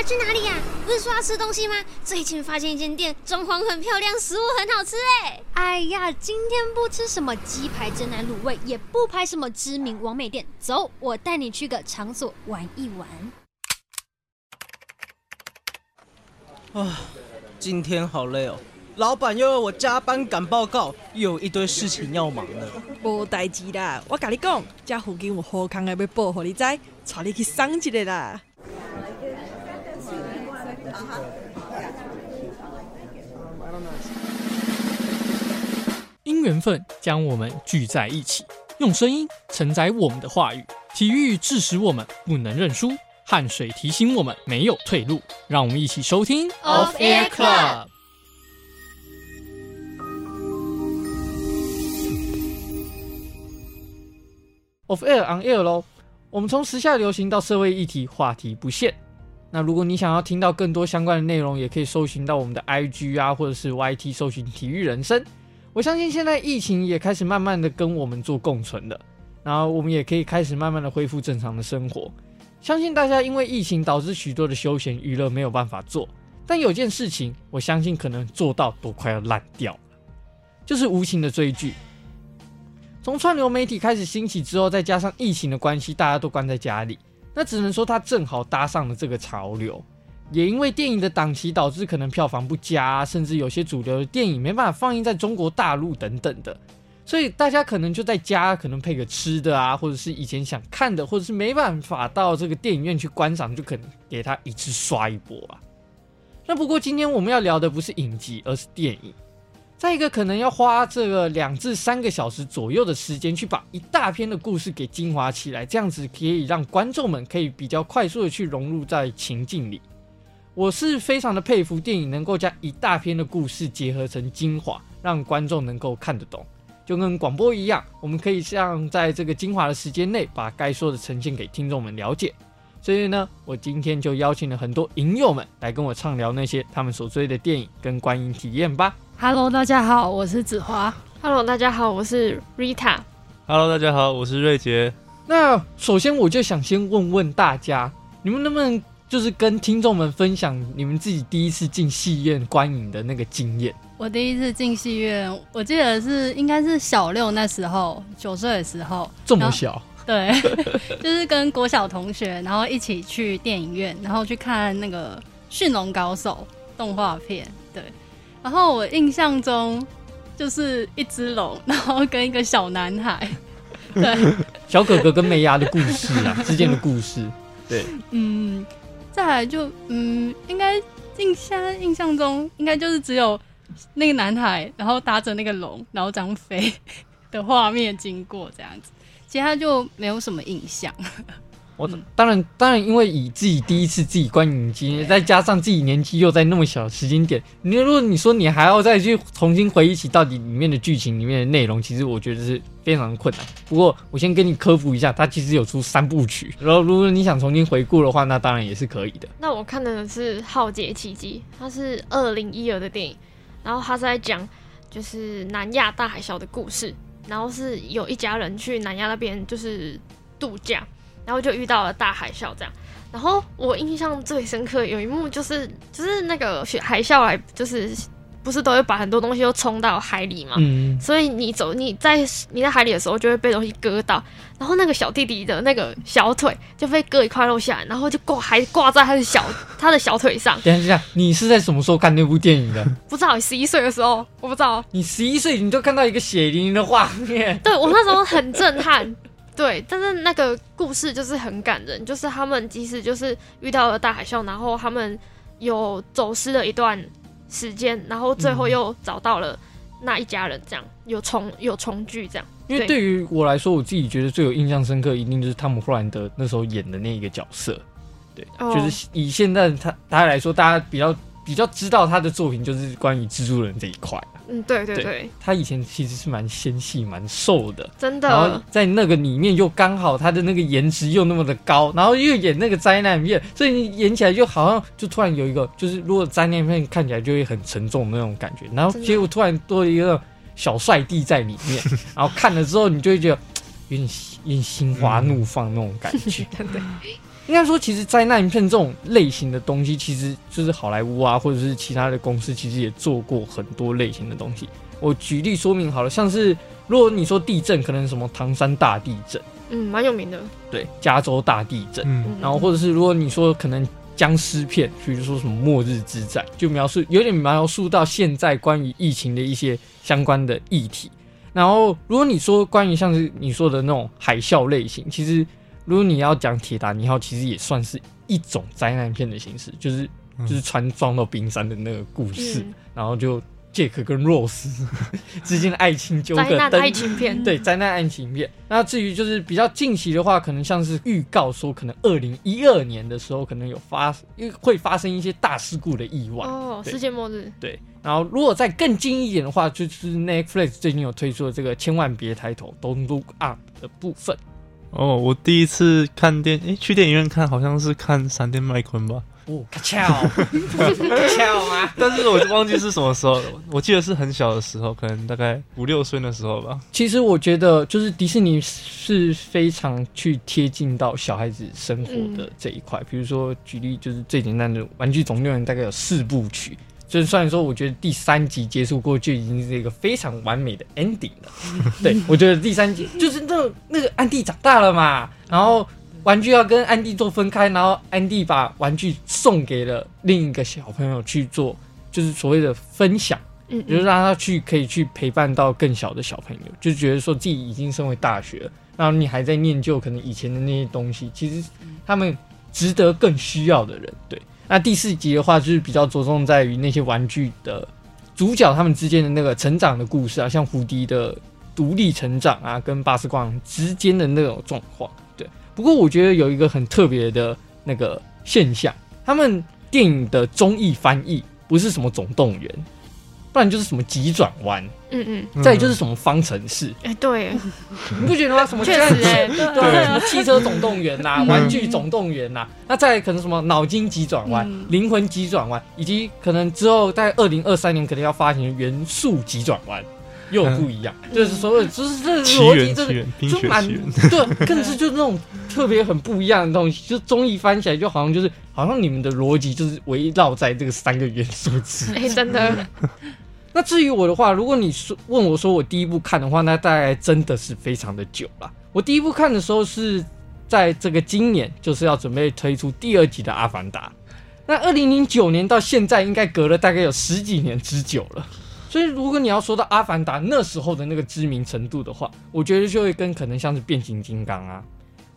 要去哪里呀？不是说要吃东西吗？最近发现一间店，装潢很漂亮，食物很好吃哎。哎呀，今天不吃什么鸡排、真奶、卤味，也不拍什么知名网美店，走，我带你去个场所玩一玩。啊，今天好累哦。老板又要我加班赶报告，又有一堆事情要忙呢。无代志啦，我跟你讲，这附近有好康的要报给你知，带你去赏一个啦。因缘分将我们聚在一起，用声音承载我们的话语。体育致使我们不能认输，汗水提醒我们没有退路。让我们一起收听 Off Air Club。Off Air on Air 喽！我们从时下流行到社会议题，话题不限。那如果你想要听到更多相关的内容，也可以搜寻到我们的 IG 啊，或者是 YT 搜寻体育人生。我相信现在疫情也开始慢慢的跟我们做共存了，然后我们也可以开始慢慢的恢复正常的生活。相信大家因为疫情导致许多的休闲娱乐没有办法做，但有件事情，我相信可能做到都快要烂掉了，就是无情的追剧。从串流媒体开始兴起之后，再加上疫情的关系，大家都关在家里，那只能说它正好搭上了这个潮流。也因为电影的档期导致可能票房不佳，甚至有些主流的电影没办法放映在中国大陆等等的，所以大家可能就在家，可能配个吃的啊，或者是以前想看的，或者是没办法到这个电影院去观赏，就可能给它一次刷一波啊。那不过今天我们要聊的不是影集，而是电影。再一个，可能要花这个两至三个小时左右的时间，去把一大篇的故事给精华起来，这样子可以让观众们可以比较快速的去融入在情境里。我是非常的佩服电影能够将一大篇的故事结合成精华，让观众能够看得懂，就跟广播一样，我们可以像在这个精华的时间内，把该说的呈现给听众们了解。所以呢，我今天就邀请了很多影友们来跟我畅聊那些他们所追的电影跟观影体验吧。Hello，大家好，我是子华。Hello，大家好，我是 Rita。Hello，大家好，我是瑞杰。那首先我就想先问问大家，你们能不能就是跟听众们分享你们自己第一次进戏院观影的那个经验？我第一次进戏院，我记得是应该是小六那时候，九岁的时候。这么小？对，就是跟国小同学，然后一起去电影院，然后去看那个《驯龙高手》动画片。对。然后我印象中就是一只龙，然后跟一个小男孩，对，小哥哥跟梅牙的故事啊之间的故事，对，嗯，再来就嗯，应该印象印象中应该就是只有那个男孩，然后搭着那个龙，然后这样飞的画面经过这样子，其他就没有什么印象。我当然当然，因为以自己第一次自己观影经验，再加上自己年纪又在那么小的时间点，你如果你说你还要再去重新回忆起到底里面的剧情里面的内容，其实我觉得是非常困难。不过我先跟你科普一下，它其实有出三部曲，然后如果你想重新回顾的话，那当然也是可以的。那我看的是《浩劫奇迹》，它是二零一二的电影，然后它是在讲就是南亚大海啸的故事，然后是有一家人去南亚那边就是度假。然后就遇到了大海啸，这样。然后我印象最深刻有一幕就是，就是那个海啸来，就是不是都会把很多东西都冲到海里嘛？嗯。所以你走你在你在海里的时候就会被东西割到，然后那个小弟弟的那个小腿就被割一块肉下来，然后就挂还挂在他的小他的小腿上。等一下，你是在什么时候看那部电影的？不知道，十一岁的时候，我不知道。你十一岁你就看到一个血淋淋的画面？对，我那时候很震撼。对，但是那个故事就是很感人，就是他们即使就是遇到了大海啸，然后他们有走失了一段时间，然后最后又找到了那一家人，这样、嗯、有重有重聚这样。因为对于我来说，我自己觉得最有印象深刻，一定就是汤姆·霍兰德那时候演的那一个角色。对，哦、就是以现在他大家来说，大家比较比较知道他的作品，就是关于蜘蛛人这一块。嗯，对对对，对，他以前其实是蛮纤细、蛮瘦的，真的。然后在那个里面又刚好他的那个颜值又那么的高，然后又演那个灾难片，所以你演起来就好像就突然有一个，就是如果灾难片看起来就会很沉重的那种感觉，然后结果突然多了一个小帅弟在里面，然后看了之后你就会觉得有点有点心花怒放那种感觉。对，应该说，其实灾难片这种类型的东西，其实就是好莱坞啊，或者是其他的公司，其实也做过很多类型的东西。我举例说明好了，像是如果你说地震，可能什么唐山大地震，嗯，蛮有名的。对，加州大地震，嗯，然后或者是如果你说可能僵尸片，比如说什么末日之战，就描述有点描述到现在关于疫情的一些相关的议题。然后如果你说关于像是你说的那种海啸类型，其实如果你要讲铁达尼号，其实也算是一种灾难片的形式，就是就是船撞到冰山的那个故事，嗯、然后就。杰克跟罗斯 之间的爱情纠葛，灾难爱情片，对，灾难爱情片。那至于就是比较近期的话，可能像是预告说，可能二零一二年的时候，可能有发，因为会发生一些大事故的意外哦，世界末日。对，然后如果再更近一点的话，就是 Netflix 最近有推出的这个《千万别抬头》（Don't Look Up） 的部分。哦，我第一次看电，诶，去电影院看，好像是看《闪电麦昆》吧。哦，巧，巧吗？但是我忘记是什么时候了。我记得是很小的时候，可能大概五六岁的时候吧。其实我觉得，就是迪士尼是非常去贴近到小孩子生活的这一块。嗯、比如说，举例就是最简单的《玩具总动员》，大概有四部曲。就是虽然说，我觉得第三集结束过就已经是一个非常完美的 ending 了。对，我觉得第三集就是那那个安迪长大了嘛，然后。玩具要跟安迪做分开，然后安迪把玩具送给了另一个小朋友去做，就是所谓的分享，嗯，就是让他去可以去陪伴到更小的小朋友，就觉得说自己已经升为大学了，然后你还在念旧，可能以前的那些东西，其实他们值得更需要的人。对，那第四集的话，就是比较着重在于那些玩具的主角他们之间的那个成长的故事啊，像胡迪的独立成长啊，跟巴斯光之间的那种状况。对不过我觉得有一个很特别的那个现象，他们电影的综艺翻译不是什么总动员，不然就是什么急转弯，嗯嗯，再就是什么方程式，哎，对，你不觉得吗？什么确实哎，对，什么汽车总动员呐，玩具总动员呐，那再可能什么脑筋急转弯、灵魂急转弯，以及可能之后在二零二三年可能要发行元素急转弯。又不一样，嗯、就是所有，就是这个逻辑，这个就蛮对，更是就那种特别很不一样的东西。就综艺翻起来，就好像就是好像你们的逻辑就是围绕在这个三个元素之 间。哎，真的。那至于我的话，如果你说问我说我第一部看的话，那大概真的是非常的久了。我第一部看的时候是在这个今年，就是要准备推出第二集的《阿凡达》。那二零零九年到现在，应该隔了大概有十几年之久了。所以，如果你要说到《阿凡达》那时候的那个知名程度的话，我觉得就会跟可能像是变形金刚啊，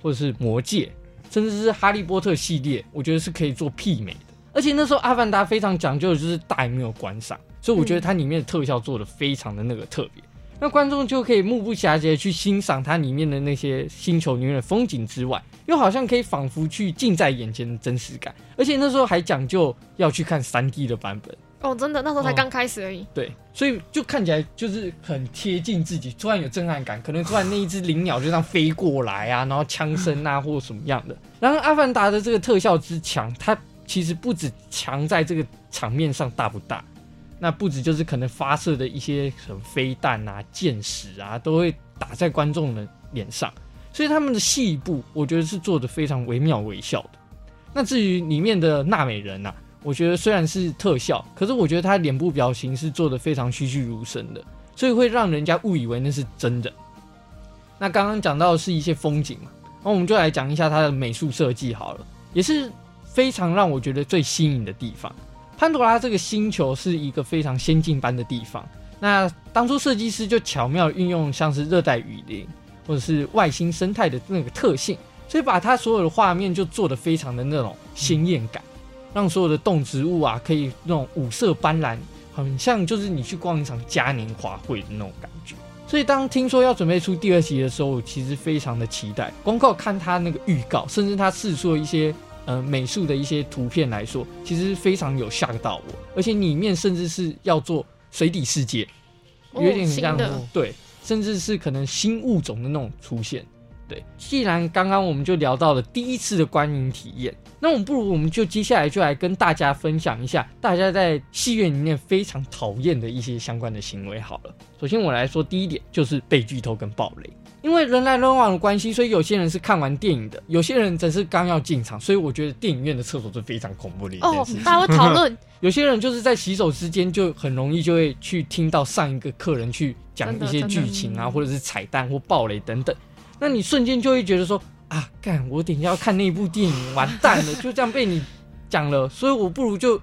或者是魔戒，甚至是哈利波特系列，我觉得是可以做媲美的。而且那时候《阿凡达》非常讲究的就是大荧幕观赏，所以我觉得它里面的特效做的非常的那个特别，那观众就可以目不暇接去欣赏它里面的那些星球里面的风景之外，又好像可以仿佛去近在眼前的真实感。而且那时候还讲究要去看 3D 的版本。哦，真的，那时候才刚开始而已。哦。对，所以就看起来就是很贴近自己，突然有震撼感。可能突然那一只灵鸟就这样飞过来啊，然后枪声啊，或者什么样的。然后《阿凡达》的这个特效之强，它其实不止强在这个场面上大不大，那不止就是可能发射的一些什么飞弹啊、箭矢啊，都会打在观众的脸上。所以他们的细部，我觉得是做的非常惟妙惟肖的。那至于里面的纳美人啊。我觉得虽然是特效，可是我觉得他脸部表情是做的非常栩栩如生的，所以会让人家误以为那是真的。那刚刚讲到的是一些风景嘛，那我们就来讲一下它的美术设计好了，也是非常让我觉得最新颖的地方。潘多拉这个星球是一个非常先进般的地方，那当初设计师就巧妙运用像是热带雨林或者是外星生态的那个特性，所以把它所有的画面就做得非常的那种鲜艳感。让所有的动植物啊，可以那种五色斑斓，很像就是你去逛一场嘉年华会的那种感觉。所以当听说要准备出第二集的时候，我其实非常的期待。光靠看他那个预告，甚至他试出的一些呃美术的一些图片来说，其实非常有吓到我。而且里面甚至是要做水底世界，有点像对，甚至是可能新物种的那种出现。对，既然刚刚我们就聊到了第一次的观影体验，那我们不如我们就接下来就来跟大家分享一下大家在戏院里面非常讨厌的一些相关的行为好了。首先我来说第一点就是被剧透跟爆雷。因为人来人往的关系，所以有些人是看完电影的，有些人则是刚要进场，所以我觉得电影院的厕所是非常恐怖的一件哦事情。，大家会讨论，有些人就是在洗手之间就很容易就会去听到上一个客人去讲一些剧情啊，或者是彩蛋或爆雷等等，那你瞬间就会觉得说啊，干，我等一下要看那部电影，完蛋了，就这样被你讲了，所以我不如就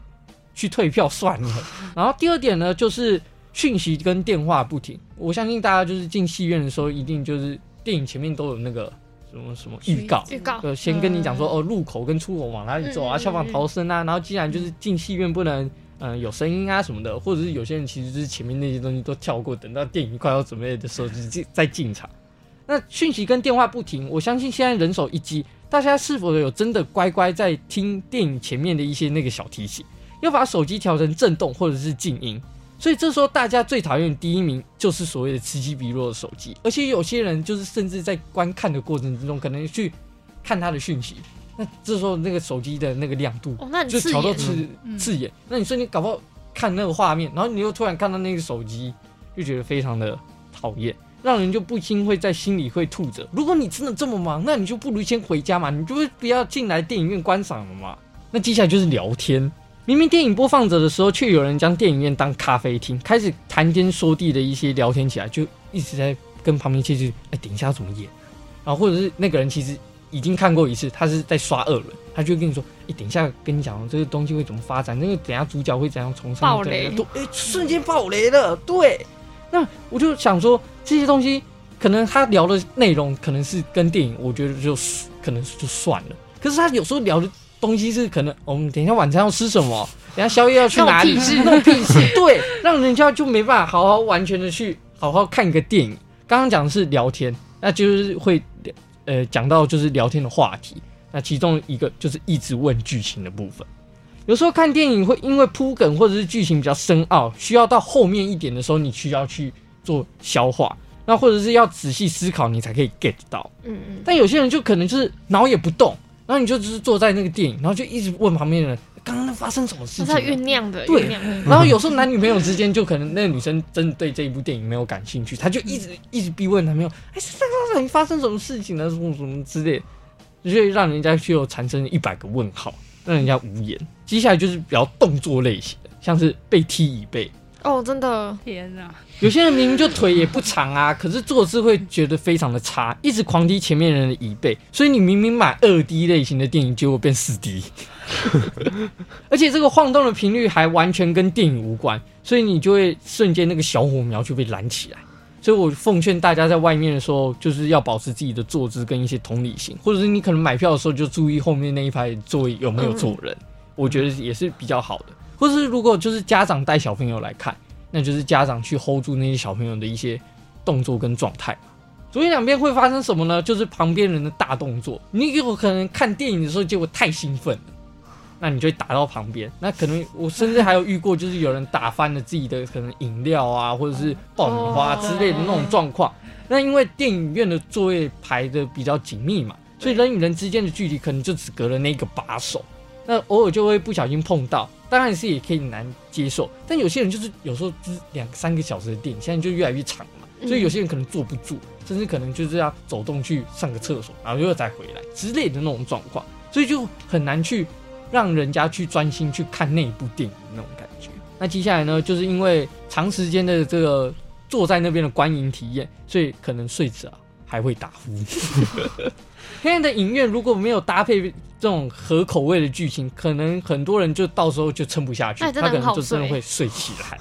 去退票算了。然后第二点呢，就是。讯息跟电话不停，我相信大家就是进戏院的时候，一定就是电影前面都有那个什么什么预告，预告就先跟你讲说哦，入口跟出口往哪里走啊，消防逃生啊，然后既然就是进戏院不能嗯、呃、有声音啊什么的，或者是有些人其实就是前面那些东西都跳过，等到电影快要准备的时候就进再进场。那讯息跟电话不停，我相信现在人手一机，大家是否有真的乖乖在听电影前面的一些那个小提醒，要把手机调成震动或者是静音。所以这时候大家最讨厌的第一名就是所谓的此起彼落的手机，而且有些人就是甚至在观看的过程之中，可能去看他的讯息，那这时候那个手机的那个亮度哦，那很就调到刺刺眼，那你瞬间搞不好看那个画面，然后你又突然看到那个手机，就觉得非常的讨厌，让人就不禁会在心里会吐着。如果你真的这么忙，那你就不如先回家嘛，你就不要进来电影院观赏了嘛。那接下来就是聊天。明明电影播放着的时候，却有人将电影院当咖啡厅，开始谈天说地的一些聊天起来，就一直在跟旁边切去，哎，等一下怎么演？然后或者是那个人其实已经看过一次，他是在刷二轮，他就跟你说，哎，等一下跟你讲这个东西会怎么发展，那个等一下主角会怎样从上爆雷，对，哎，瞬间爆雷了，对。那我就想说，这些东西可能他聊的内容可能是跟电影，我觉得就可能就算了，可是他有时候聊的。东西是可能，我们等一下晚餐要吃什么？等一下宵夜要去哪里？那种屁事，对，让人家就没办法好好完全的去好好看一个电影。刚刚讲的是聊天，那就是会呃讲到就是聊天的话题。那其中一个就是一直问剧情的部分。有时候看电影会因为铺梗或者是剧情比较深奥，需要到后面一点的时候，你需要去做消化，那或者是要仔细思考，你才可以 get 到。嗯嗯。但有些人就可能就是脑也不动。然后你就只是坐在那个电影，然后就一直问旁边的人，刚刚发生什么事情？酝酿的，对。然后有时候男女朋友之间，就可能那个女生真的对这一部电影没有感兴趣，她就一直一直逼问男朋友，哎，是刚刚你发生什么事情呢？什么什么之类，就会让人家就产生一百个问号，让人家无言。接下来就是比较动作类型的，像是被踢椅背。哦，真的，天哪！有些人明明就腿也不长啊，可是坐姿会觉得非常的差，一直狂踢前面人的椅背，所以你明明买二 D 类型的电影，结果变四 D，而且这个晃动的频率还完全跟电影无关，所以你就会瞬间那个小火苗就被燃起来。所以我奉劝大家在外面的时候，就是要保持自己的坐姿跟一些同理心，或者是你可能买票的时候就注意后面那一排座位有没有坐人，我觉得也是比较好的。或是如果就是家长带小朋友来看，那就是家长去 hold 住那些小朋友的一些动作跟状态。左右两边会发生什么呢？就是旁边人的大动作。你有可能看电影的时候结果太兴奋了，那你就会打到旁边。那可能我甚至还有遇过，就是有人打翻了自己的可能饮料啊，或者是爆米花之类的那种状况。那因为电影院的座位排的比较紧密嘛，所以人与人之间的距离可能就只隔了那个把手。那偶尔就会不小心碰到。当然是也可以难接受，但有些人就是有时候就是两三个小时的电影，现在就越来越长嘛，所以有些人可能坐不住，甚至可能就是要走动去上个厕所，然后又再回来之类的那种状况，所以就很难去让人家去专心去看那一部电影那种感觉。那接下来呢，就是因为长时间的这个坐在那边的观影体验，所以可能睡着还会打呼。现在的影院如果没有搭配这种合口味的剧情，可能很多人就到时候就撑不下去，他可能就真的会睡起来。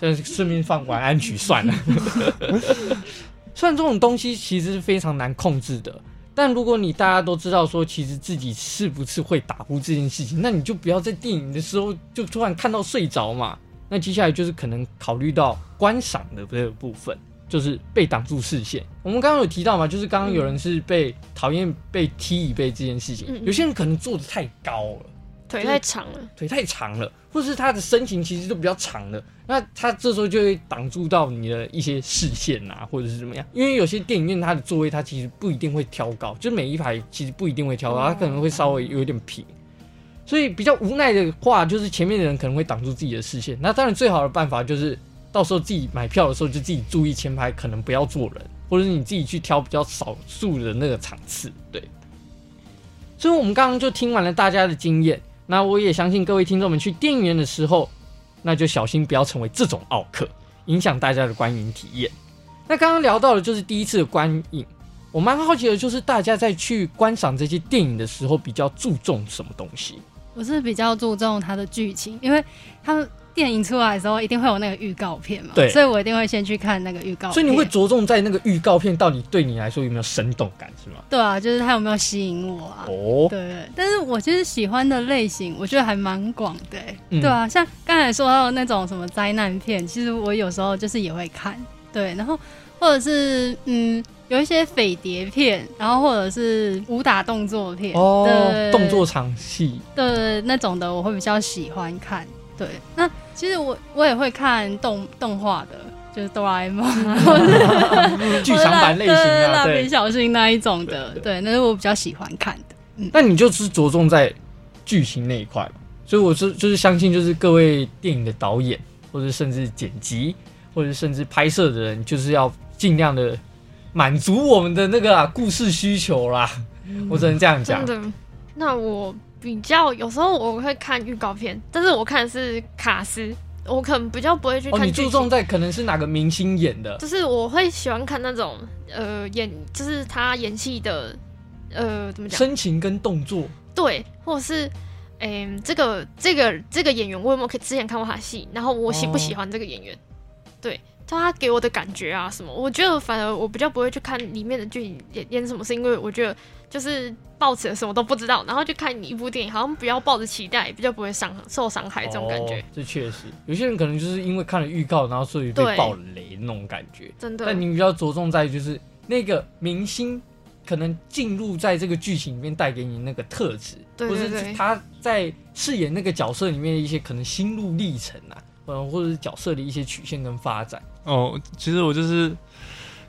就顺便放晚安曲算了。虽然这种东西其实是非常难控制的，但如果你大家都知道说，其实自己是不是会打呼这件事情，那你就不要在电影的时候就突然看到睡着嘛。那接下来就是可能考虑到观赏的这个部分。就是被挡住视线。我们刚刚有提到嘛，就是刚刚有人是被讨厌被踢椅背这件事情，嗯、有些人可能坐的太高了，腿太长了，腿太长了，或是他的身形其实都比较长了，那他这时候就会挡住到你的一些视线啊，或者是怎么样？因为有些电影院它的座位它其实不一定会挑高，就每一排其实不一定会挑高，它可能会稍微有点平，所以比较无奈的话，就是前面的人可能会挡住自己的视线。那当然最好的办法就是。到时候自己买票的时候就自己注意前排可能不要坐人，或者是你自己去挑比较少数的那个场次，对。所以，我们刚刚就听完了大家的经验，那我也相信各位听众们去电影院的时候，那就小心不要成为这种奥客，影响大家的观影体验。那刚刚聊到的就是第一次的观影，我蛮好奇的就是大家在去观赏这些电影的时候，比较注重什么东西？我是比较注重它的剧情，因为他们电影出来的时候一定会有那个预告片嘛，对，所以我一定会先去看那个预告片。所以你会着重在那个预告片到底对你来说有没有生动感，是吗？对啊，就是它有没有吸引我啊？哦，对对。但是我其实喜欢的类型，我觉得还蛮广的、欸嗯，对啊，像刚才说到的那种什么灾难片，其实我有时候就是也会看，对，然后或者是嗯。有一些匪谍片，然后或者是武打动作片，哦，动作场戏，对那种的我会比较喜欢看。对，那其实我我也会看动动画的，就是哆啦 A 梦，剧场版类型啊，蜡笔小新那一种的，对，那是我比较喜欢看的。嗯，那你就是着重在剧情那一块，所以我是就是相信，就是各位电影的导演，或者甚至剪辑，或者甚至拍摄的人，就是要尽量的。满足我们的那个、啊、故事需求啦，嗯、我只能这样讲。真的，那我比较有时候我会看预告片，但是我看的是卡司，我可能比较不会去看。哦，你注重在可能是哪个明星演的？就是我会喜欢看那种呃演，就是他演戏的呃怎么讲？深情跟动作。对，或者是哎、呃、这个这个这个演员，我有没有可以之前看过他的戏？然后我喜不喜欢这个演员？哦、对。他给我的感觉啊，什么？我觉得反而我比较不会去看里面的剧情演演什么，是因为我觉得就是抱持什么都不知道，然后就看你一部电影，好像不要抱着期待，比较不会伤受伤害这种感觉。哦、这确实，有些人可能就是因为看了预告，然后所以被爆雷那种感觉。真的。但你比较着重在就是那个明星可能进入在这个剧情里面带给你那个特质，对对对，或是他在饰演那个角色里面的一些可能心路历程啊。嗯，或者是角色的一些曲线跟发展。哦，其实我就是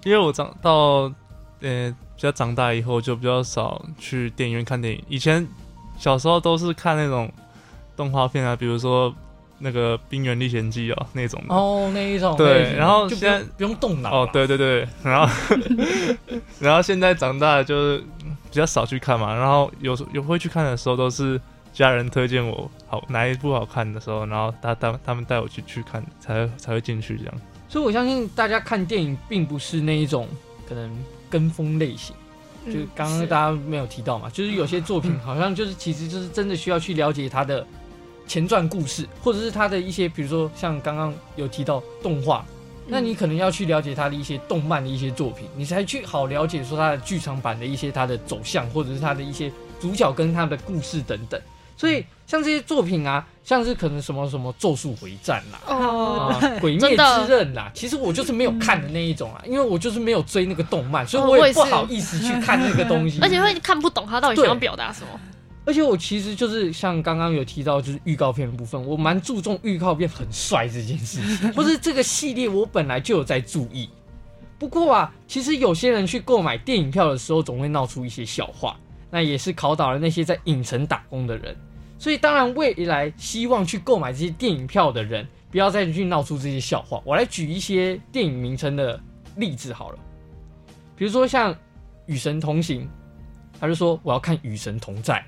因为我长到呃比较长大以后，就比较少去电影院看电影。以前小时候都是看那种动画片啊，比如说那个《冰原历险记》哦那种的。哦，那一种。对，然后现在不用动脑。哦，对对对，然后 然后现在长大就是比较少去看嘛，然后有有会去看的时候都是。家人推荐我好哪一部好看的时候，然后他他他们带我去去看，才才会进去这样。所以我相信大家看电影并不是那一种可能跟风类型，嗯、就刚刚大家没有提到嘛，就是有些作品 好像就是其实就是真的需要去了解它的前传故事，或者是它的一些，比如说像刚刚有提到动画，那你可能要去了解它的一些动漫的一些作品，你才去好了解说它的剧场版的一些它的走向，或者是它的一些主角跟它的故事等等。所以像这些作品啊，像是可能什么什么《咒术回战》啦，哦，啊《鬼灭之刃》啦，其实我就是没有看的那一种啊，因为我就是没有追那个动漫，所以我也不好意思去看那个东西，而且会看不懂他到底想要表达什么。而且我其实就是像刚刚有提到，就是预告片的部分，我蛮注重预告片很帅这件事情，或是这个系列我本来就有在注意。不过啊，其实有些人去购买电影票的时候，总会闹出一些笑话。那也是考倒了那些在影城打工的人，所以当然未来希望去购买这些电影票的人，不要再去闹出这些笑话。我来举一些电影名称的例子好了，比如说像《与神同行》，他就说我要看《与神同在》，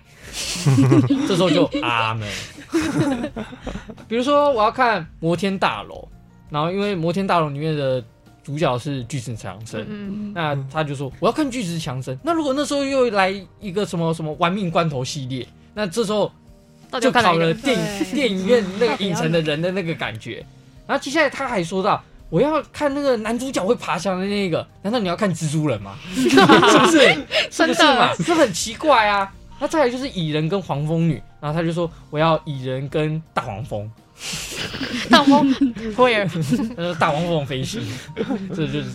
这时候就阿门。比如说我要看《摩天大楼》，然后因为《摩天大楼》里面的。主角是巨石强森，嗯，那他就说我要看巨石强森。那如果那时候又来一个什么什么玩命关头系列，那这时候就考了电影电影院那个 影城的人的那个感觉。然后接下来他还说到我要看那个男主角会爬墙的那个，难道你要看蜘蛛人吗？是不是？是不是 嘛？这很奇怪啊。那再来就是蚁人跟黄蜂女，然后他就说我要蚁人跟大黄蜂。大黄蜂，威尔，呃，大黄蜂飞行，这就是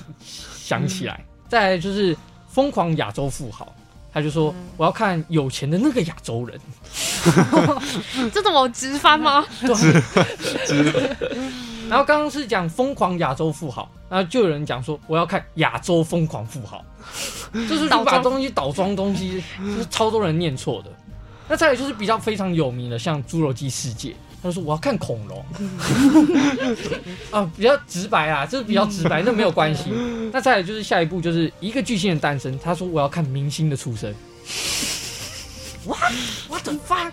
想起来。再来就是疯狂亚洲富豪，他就说我要看有钱的那个亚洲人。这怎么直翻吗？对。然后刚刚是讲疯狂亚洲富豪，然后就有人讲说我要看亚洲疯狂富豪，就是把东西倒装东西，就是超多人念错的。那再来就是比较非常有名的，像《侏罗纪世界》。他就说我要看恐龙。啊，比较直白啊，这是比较直白，那没有关系。那再来就是下一步，就是一个巨星的诞生。他说我要看明星的出生。哇，What the fuck？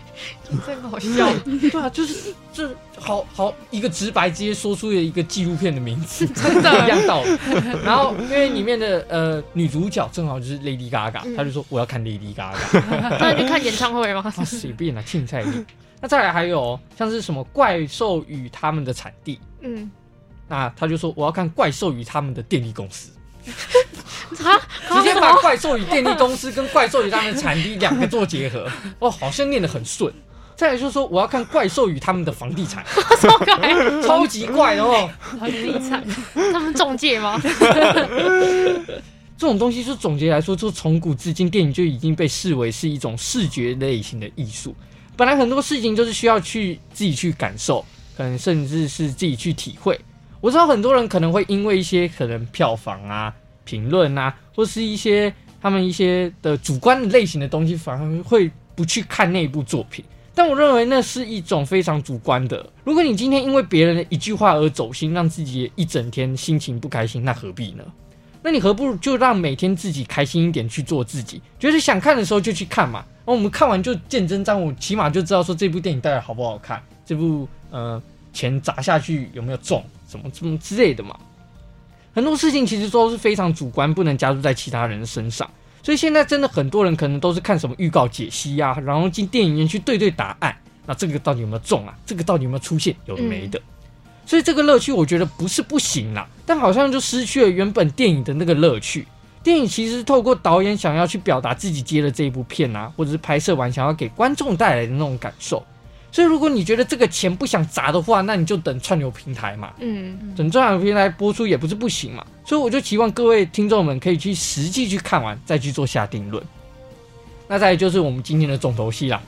真好笑。对啊，就是这好好一个直白，直接说出了一个纪录片的名字，真的一样道理。然后因为里面的呃女主角正好就是 Lady Gaga，他就说我要看 Lady Gaga。那你去看演唱会吗？啊，随便啦，青菜。那再来还有像是什么怪兽与他们的产地，嗯，那他就说我要看怪兽与他们的电力公司。啊，直接把怪兽与电力公司跟怪兽与他们的产地两个做结合，哦，好像念得很顺。再来就是说，我要看怪兽与他们的房地产，超级怪的哦，房地产，他们中介吗？这种东西就总结来说，就从古至今，电影就已经被视为是一种视觉类型的艺术。本来很多事情就是需要去自己去感受，可能甚至是自己去体会。我知道很多人可能会因为一些可能票房啊。评论啊，或是一些他们一些的主观类型的东西，反而会不去看那部作品。但我认为那是一种非常主观的。如果你今天因为别人的一句话而走心，让自己一整天心情不开心，那何必呢？那你何不就让每天自己开心一点去做自己，觉得想看的时候就去看嘛。然后我们看完就见真章，我起码就知道说这部电影到底好不好看，这部呃钱砸下去有没有中，什么什么之类的嘛。很多事情其实都是非常主观，不能加入在其他人的身上。所以现在真的很多人可能都是看什么预告解析呀、啊，然后进电影院去对对答案。那这个到底有没有中啊？这个到底有没有出现？有的没的。所以这个乐趣我觉得不是不行啦，但好像就失去了原本电影的那个乐趣。电影其实透过导演想要去表达自己接了这一部片啊，或者是拍摄完想要给观众带来的那种感受。所以，如果你觉得这个钱不想砸的话，那你就等串流平台嘛。嗯，等串流平台播出也不是不行嘛。所以，我就期望各位听众们可以去实际去看完，再去做下定论。那再来就是我们今天的重头戏啦。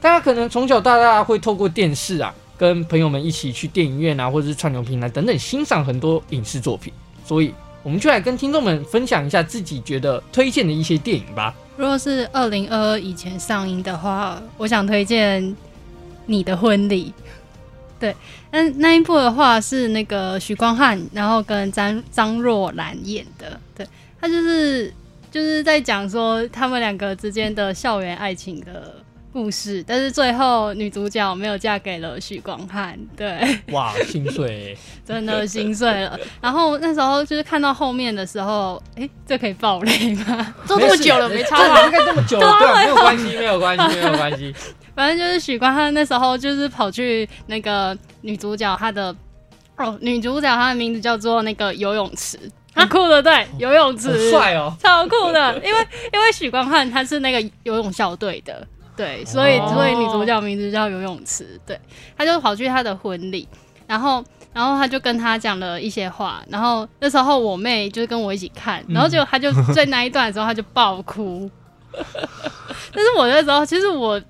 大家可能从小到大会透过电视啊，跟朋友们一起去电影院啊，或者是串流平台等等欣赏很多影视作品。所以，我们就来跟听众们分享一下自己觉得推荐的一些电影吧。如果是二零二二以前上映的话，我想推荐。你的婚礼，对，那那一部的话是那个许光汉，然后跟张张若兰演的，对，他就是就是在讲说他们两个之间的校园爱情的故事，但是最后女主角没有嫁给了许光汉，对，哇，心碎，真的心碎了。然后那时候就是看到后面的时候，哎、欸，这可以爆雷吗？都这么久了没差吗？应该这么久了，对，没有关系，没有关系，没有关系。反正就是许光汉那时候就是跑去那个女主角她的哦，女主角她的名字叫做那个游泳池，很酷的，对，游泳池，帅哦，超酷的，因为因为许光汉他是那个游泳校队的，对，所以所以女主角名字叫游泳池，对，他就跑去他的婚礼，然后然后他就跟他讲了一些话，然后那时候我妹就是跟我一起看，然后结果他就在那一段的时候他就爆哭，但是我那时候其实我。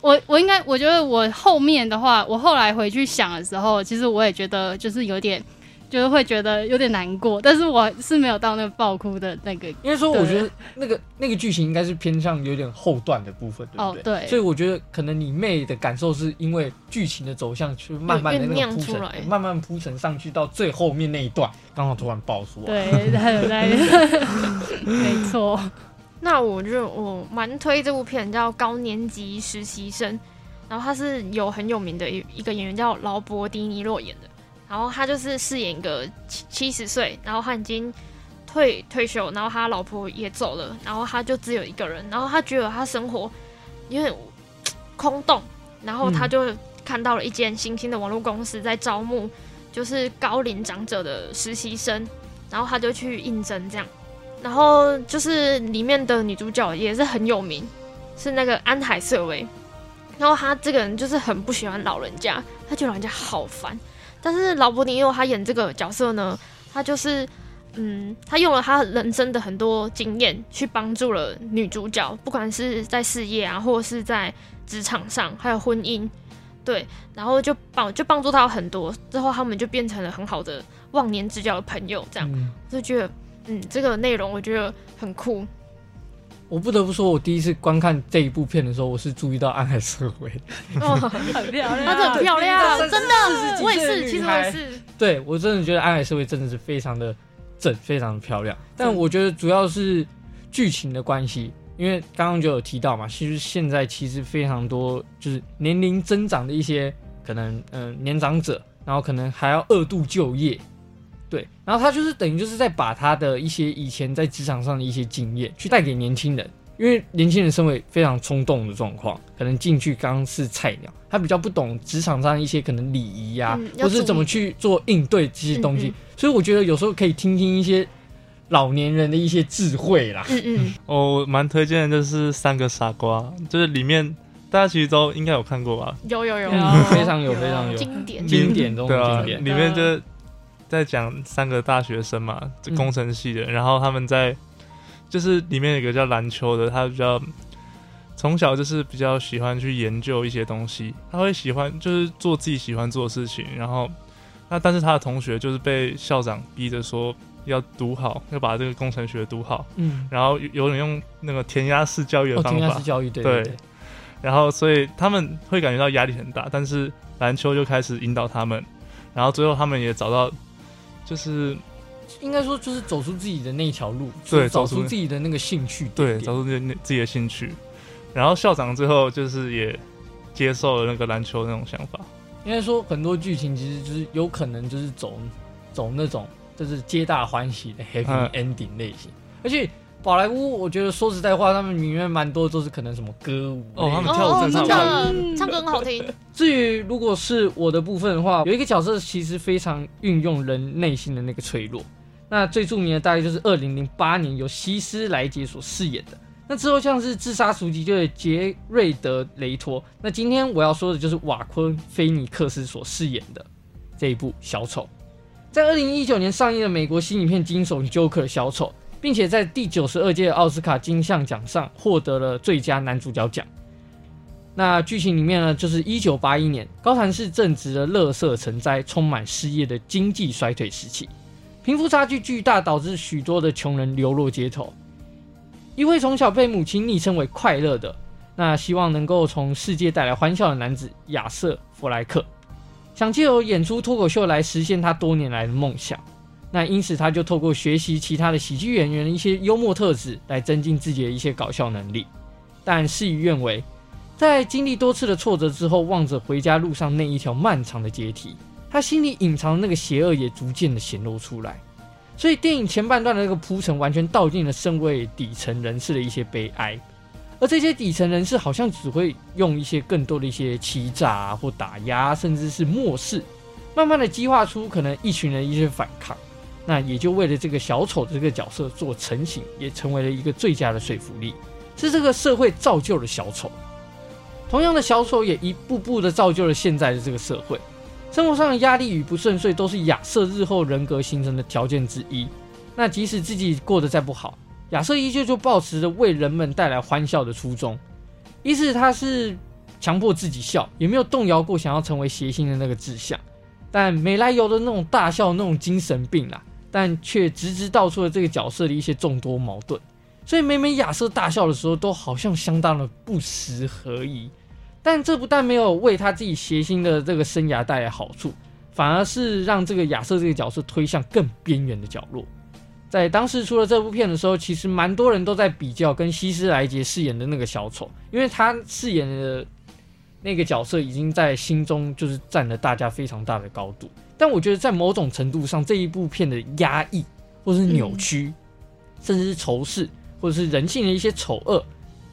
我我应该，我觉得我后面的话，我后来回去想的时候，其实我也觉得就是有点，就是会觉得有点难过，但是我是没有到那个爆哭的那个。因为说，我觉得那个那个剧情应该是偏向有点后段的部分，对不对？哦，对。所以我觉得可能你妹的感受是因为剧情的走向，去慢慢的那个铺陈，慢慢铺陈上去到最后面那一段，刚好突然爆出来。对，还有在，没错。那我就我蛮推这部片，叫《高年级实习生》，然后他是有很有名的一一个演员叫劳勃迪尼洛演的，然后他就是饰演一个七七十岁，然后他已经退退休，然后他老婆也走了，然后他就只有一个人，然后他觉得他生活有点空洞，然后他就看到了一间新兴的网络公司在招募，就是高龄长者的实习生，然后他就去应征这样。然后就是里面的女主角也是很有名，是那个安海瑟薇。然后他这个人就是很不喜欢老人家，他觉得老人家好烦。但是劳勃尼诺他演这个角色呢，他就是嗯，他用了他人生的很多经验去帮助了女主角，不管是在事业啊，或者是在职场上，还有婚姻，对，然后就帮就帮助他很多。之后他们就变成了很好的忘年之交的朋友，这样、嗯、就觉得。嗯，这个内容我觉得很酷。我不得不说，我第一次观看这一部片的时候，我是注意到暗海社会，哦，很漂亮，她真的很漂亮，真的，我也是，其实我也是。对，我真的觉得暗海社会真的是非常的正，非常的漂亮。但我觉得主要是剧情的关系，因为刚刚就有提到嘛，其实现在其实非常多就是年龄增长的一些可能，嗯、呃，年长者，然后可能还要二度就业。对，然后他就是等于就是在把他的一些以前在职场上的一些经验去带给年轻人，因为年轻人身为非常冲动的状况，可能进去刚是菜鸟，他比较不懂职场上一些可能礼仪呀，或是怎么去做应对这些东西，嗯嗯，所以我觉得有时候可以听听一些老年人的一些智慧啦。嗯嗯，我蛮推荐的就是《三个傻瓜》，就是里面大家其实都应该有看过吧？有有有，嗯、非常有非常有经典经典中的经典，里面就。在讲三个大学生嘛，这工程系的，嗯、然后他们在就是里面有一个叫篮球的，他比较从小就是比较喜欢去研究一些东西，他会喜欢就是做自己喜欢做的事情，然后那但是他的同学就是被校长逼着说要读好，要把这个工程学读好，嗯，然后有人用那个填鸭式教育的方法，填鸭式教育对，对，对，对，然后所以他们会感觉到压力很大，但是篮球就开始引导他们，然后最后他们也找到。就是应该说，就是走出自己的那条路，对，找出自己的那个兴趣，对，找出自己自己的兴趣。然后校长最后就是也接受了那个篮球那种想法。应该说，很多剧情其实就是有可能就是走走那种就是皆大欢喜的 happy ending 类型，嗯、而且。宝莱坞，我觉得说实在话，他们里面蛮多都是可能什么歌舞哦，他们跳舞真的唱歌很好听。至于如果是我的部分的话，有一个角色其实非常运用人内心的那个脆弱。那最著名的大概就是二零零八年由西斯莱杰所饰演的。那之后像是自杀突击队杰瑞德雷托。那今天我要说的就是瓦昆菲尼克斯所饰演的这一部小丑，在二零一九年上映的美国新影片惊悚 Joker 小丑。并且在第九十二届奥斯卡金像奖上获得了最佳男主角奖。那剧情里面呢，就是一九八一年，高谭市正值了垃圾成灾、充满失业的经济衰退时期，贫富差距巨大，导致许多的穷人流落街头。一位从小被母亲昵称为“快乐”的，那希望能够从世界带来欢笑的男子亚瑟·弗莱克，想借由演出脱口秀来实现他多年来的梦想。那因此，他就透过学习其他的喜剧演员的一些幽默特质，来增进自己的一些搞笑能力。但事与愿违，在经历多次的挫折之后，望着回家路上那一条漫长的阶梯，他心里隐藏的那个邪恶也逐渐的显露出来。所以，电影前半段的那个铺陈，完全道尽了身为底层人士的一些悲哀。而这些底层人士，好像只会用一些更多的一些欺诈，或打压，甚至是漠视，慢慢的激化出可能一群人一些反抗。那也就为了这个小丑的这个角色做成型，也成为了一个最佳的说服力。是这个社会造就了小丑，同样的小丑也一步步的造就了现在的这个社会。生活上的压力与不顺遂都是亚瑟日后人格形成的条件之一。那即使自己过得再不好，亚瑟依旧就保持着为人们带来欢笑的初衷。一是他是强迫自己笑，也没有动摇过想要成为谐星的那个志向，但没来由的那种大笑，那种精神病啦。但却直直道出了这个角色的一些众多矛盾，所以每每亚瑟大笑的时候，都好像相当的不时合宜。但这不但没有为他自己谐星的这个生涯带来好处，反而是让这个亚瑟这个角色推向更边缘的角落。在当时出了这部片的时候，其实蛮多人都在比较跟希斯莱杰饰演的那个小丑，因为他饰演的那个角色已经在心中就是占了大家非常大的高度。但我觉得，在某种程度上，这一部片的压抑，或是扭曲，嗯、甚至是仇视，或者是人性的一些丑恶，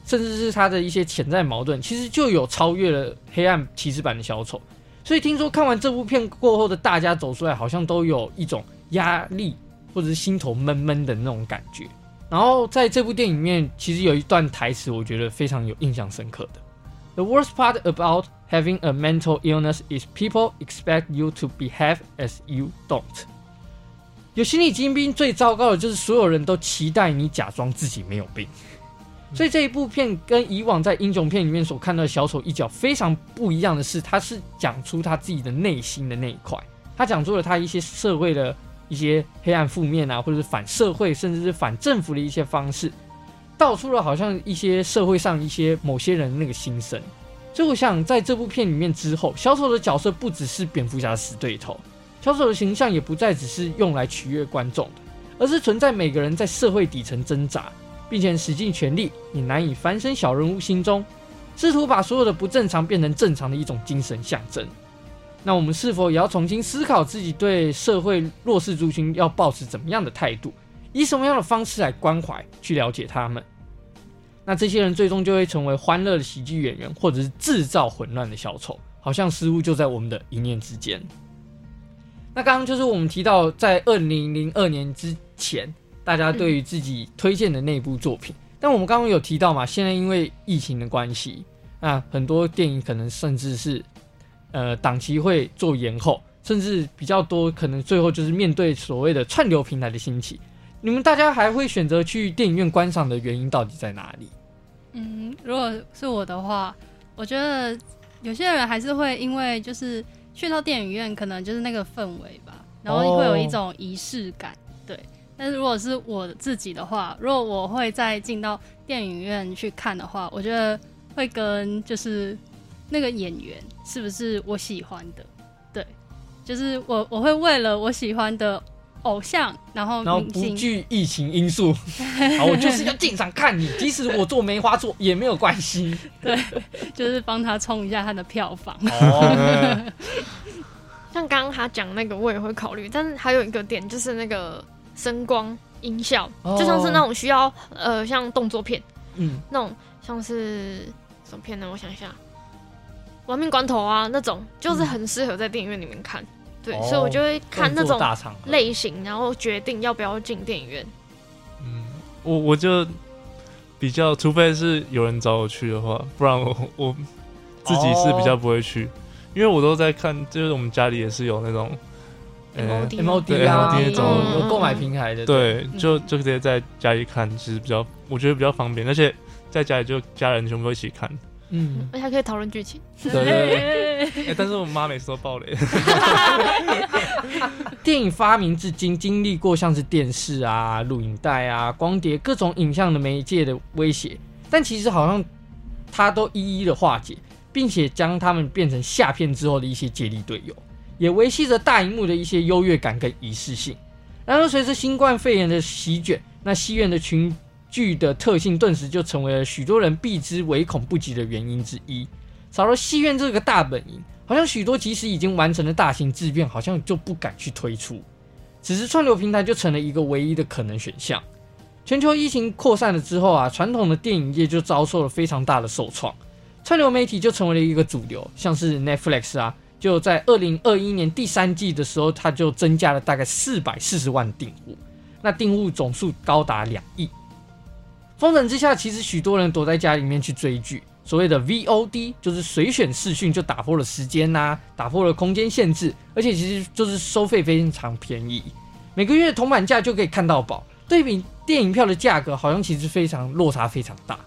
甚至是他的一些潜在矛盾，其实就有超越了黑暗骑士版的小丑。所以听说看完这部片过后的大家走出来，好像都有一种压力，或者是心头闷闷的那种感觉。然后在这部电影里面，其实有一段台词，我觉得非常有印象深刻的。The worst part about having a mental illness is people expect you to behave as you don't。有心理疾病最糟糕的就是所有人都期待你假装自己没有病。所以这一部片跟以往在英雄片里面所看到的小丑一角非常不一样的是，他是讲出他自己的内心的那一块，他讲出了他一些社会的一些黑暗负面啊，或者是反社会甚至是反政府的一些方式。道出了好像一些社会上一些某些人的那个心声。所以我想，在这部片里面之后，小丑的角色不只是蝙蝠侠死对头，小丑的形象也不再只是用来取悦观众的，而是存在每个人在社会底层挣扎，并且使尽全力也难以翻身小人物心中，试图把所有的不正常变成正常的一种精神象征。那我们是否也要重新思考自己对社会弱势族群要保持怎么样的态度，以什么样的方式来关怀、去了解他们？那这些人最终就会成为欢乐的喜剧演员，或者是制造混乱的小丑，好像似乎就在我们的一念之间。那刚刚就是我们提到，在二零零二年之前，大家对于自己推荐的那部作品，嗯、但我们刚刚有提到嘛，现在因为疫情的关系，那很多电影可能甚至是呃档期会做延后，甚至比较多可能最后就是面对所谓的串流平台的兴起，你们大家还会选择去电影院观赏的原因到底在哪里？嗯，如果是我的话，我觉得有些人还是会因为就是去到电影院，可能就是那个氛围吧，然后会有一种仪式感，哦、对。但是如果是我自己的话，如果我会再进到电影院去看的话，我觉得会跟就是那个演员是不是我喜欢的，对，就是我我会为了我喜欢的。偶像，然后然后不惧疫情因素，好，我就是要进场看你，即使我做梅花座也没有关系。对，就是帮他冲一下他的票房。哦、像刚刚他讲那个，我也会考虑，但是还有一个点就是那个声光音效，哦、就像是那种需要呃，像动作片，嗯，那种像是什么片呢？我想一下，《亡命关头》啊，那种就是很适合在电影院里面看。对，哦、所以我就会看那种类型，然后决定要不要进电影院。嗯，我我就比较，除非是有人找我去的话，不然我 我自己是比较不会去，哦、因为我都在看，就是我们家里也是有那种 MOD 啊。那种有购买平台的，对，就就直接在家里看，其实比较我觉得比较方便，而且在家里就家人全部都一起看。嗯，而且还可以讨论剧情。对对对。欸、但是我妈每次都爆雷。电影发明至今，经历过像是电视啊、录影带啊、光碟各种影像的媒介的威胁，但其实好像它都一一的化解，并且将它们变成下片之后的一些接力队友，也维系着大荧幕的一些优越感跟仪式性。然而，随着新冠肺炎的席卷，那戏院的群剧的特性顿时就成为了许多人避之唯恐不及的原因之一。少了戏院这个大本营，好像许多即使已经完成的大型制片，好像就不敢去推出。此时串流平台就成了一个唯一的可能选项。全球疫情扩散了之后啊，传统的电影业就遭受了非常大的受创，串流媒体就成为了一个主流。像是 Netflix 啊，就在二零二一年第三季的时候，它就增加了大概四百四十万订户，那订户总数高达两亿。封城之下，其实许多人躲在家里面去追剧。所谓的 VOD 就是随选视讯，就打破了时间呐、打破了空间限制，而且其实就是收费非常便宜，每个月铜板价就可以看到宝。对比电影票的价格，好像其实非常落差非常大。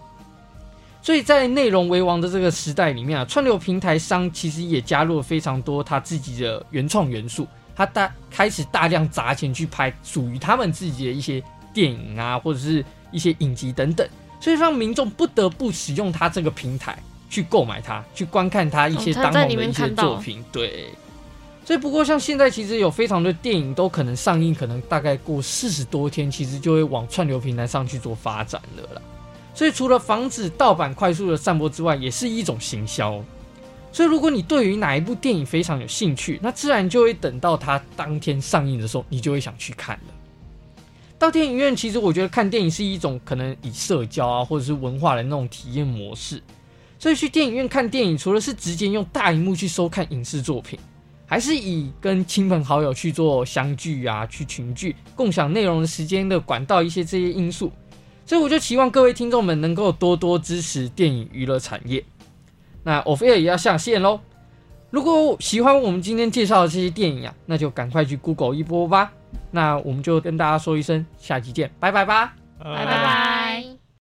所以在内容为王的这个时代里面啊，串流平台商其实也加入了非常多他自己的原创元素，他大开始大量砸钱去拍属于他们自己的一些电影啊，或者是。一些影集等等，所以让民众不得不使用它这个平台去购买它，去观看它一些当红的一些作品。哦、对，所以不过像现在其实有非常多电影都可能上映，可能大概过四十多天，其实就会往串流平台上去做发展了啦。所以除了防止盗版快速的散播之外，也是一种行销。所以如果你对于哪一部电影非常有兴趣，那自然就会等到它当天上映的时候，你就会想去看了。到电影院，其实我觉得看电影是一种可能以社交啊，或者是文化的那种体验模式。所以去电影院看电影，除了是直接用大荧幕去收看影视作品，还是以跟亲朋好友去做相聚啊，去群聚、共享内容的时间的管道一些这些因素。所以我就期望各位听众们能够多多支持电影娱乐产业。那 Off Air 也要下线喽。如果喜欢我们今天介绍的这些电影啊，那就赶快去 Google 一波吧。那我们就跟大家说一声，下期见，拜拜吧，拜拜。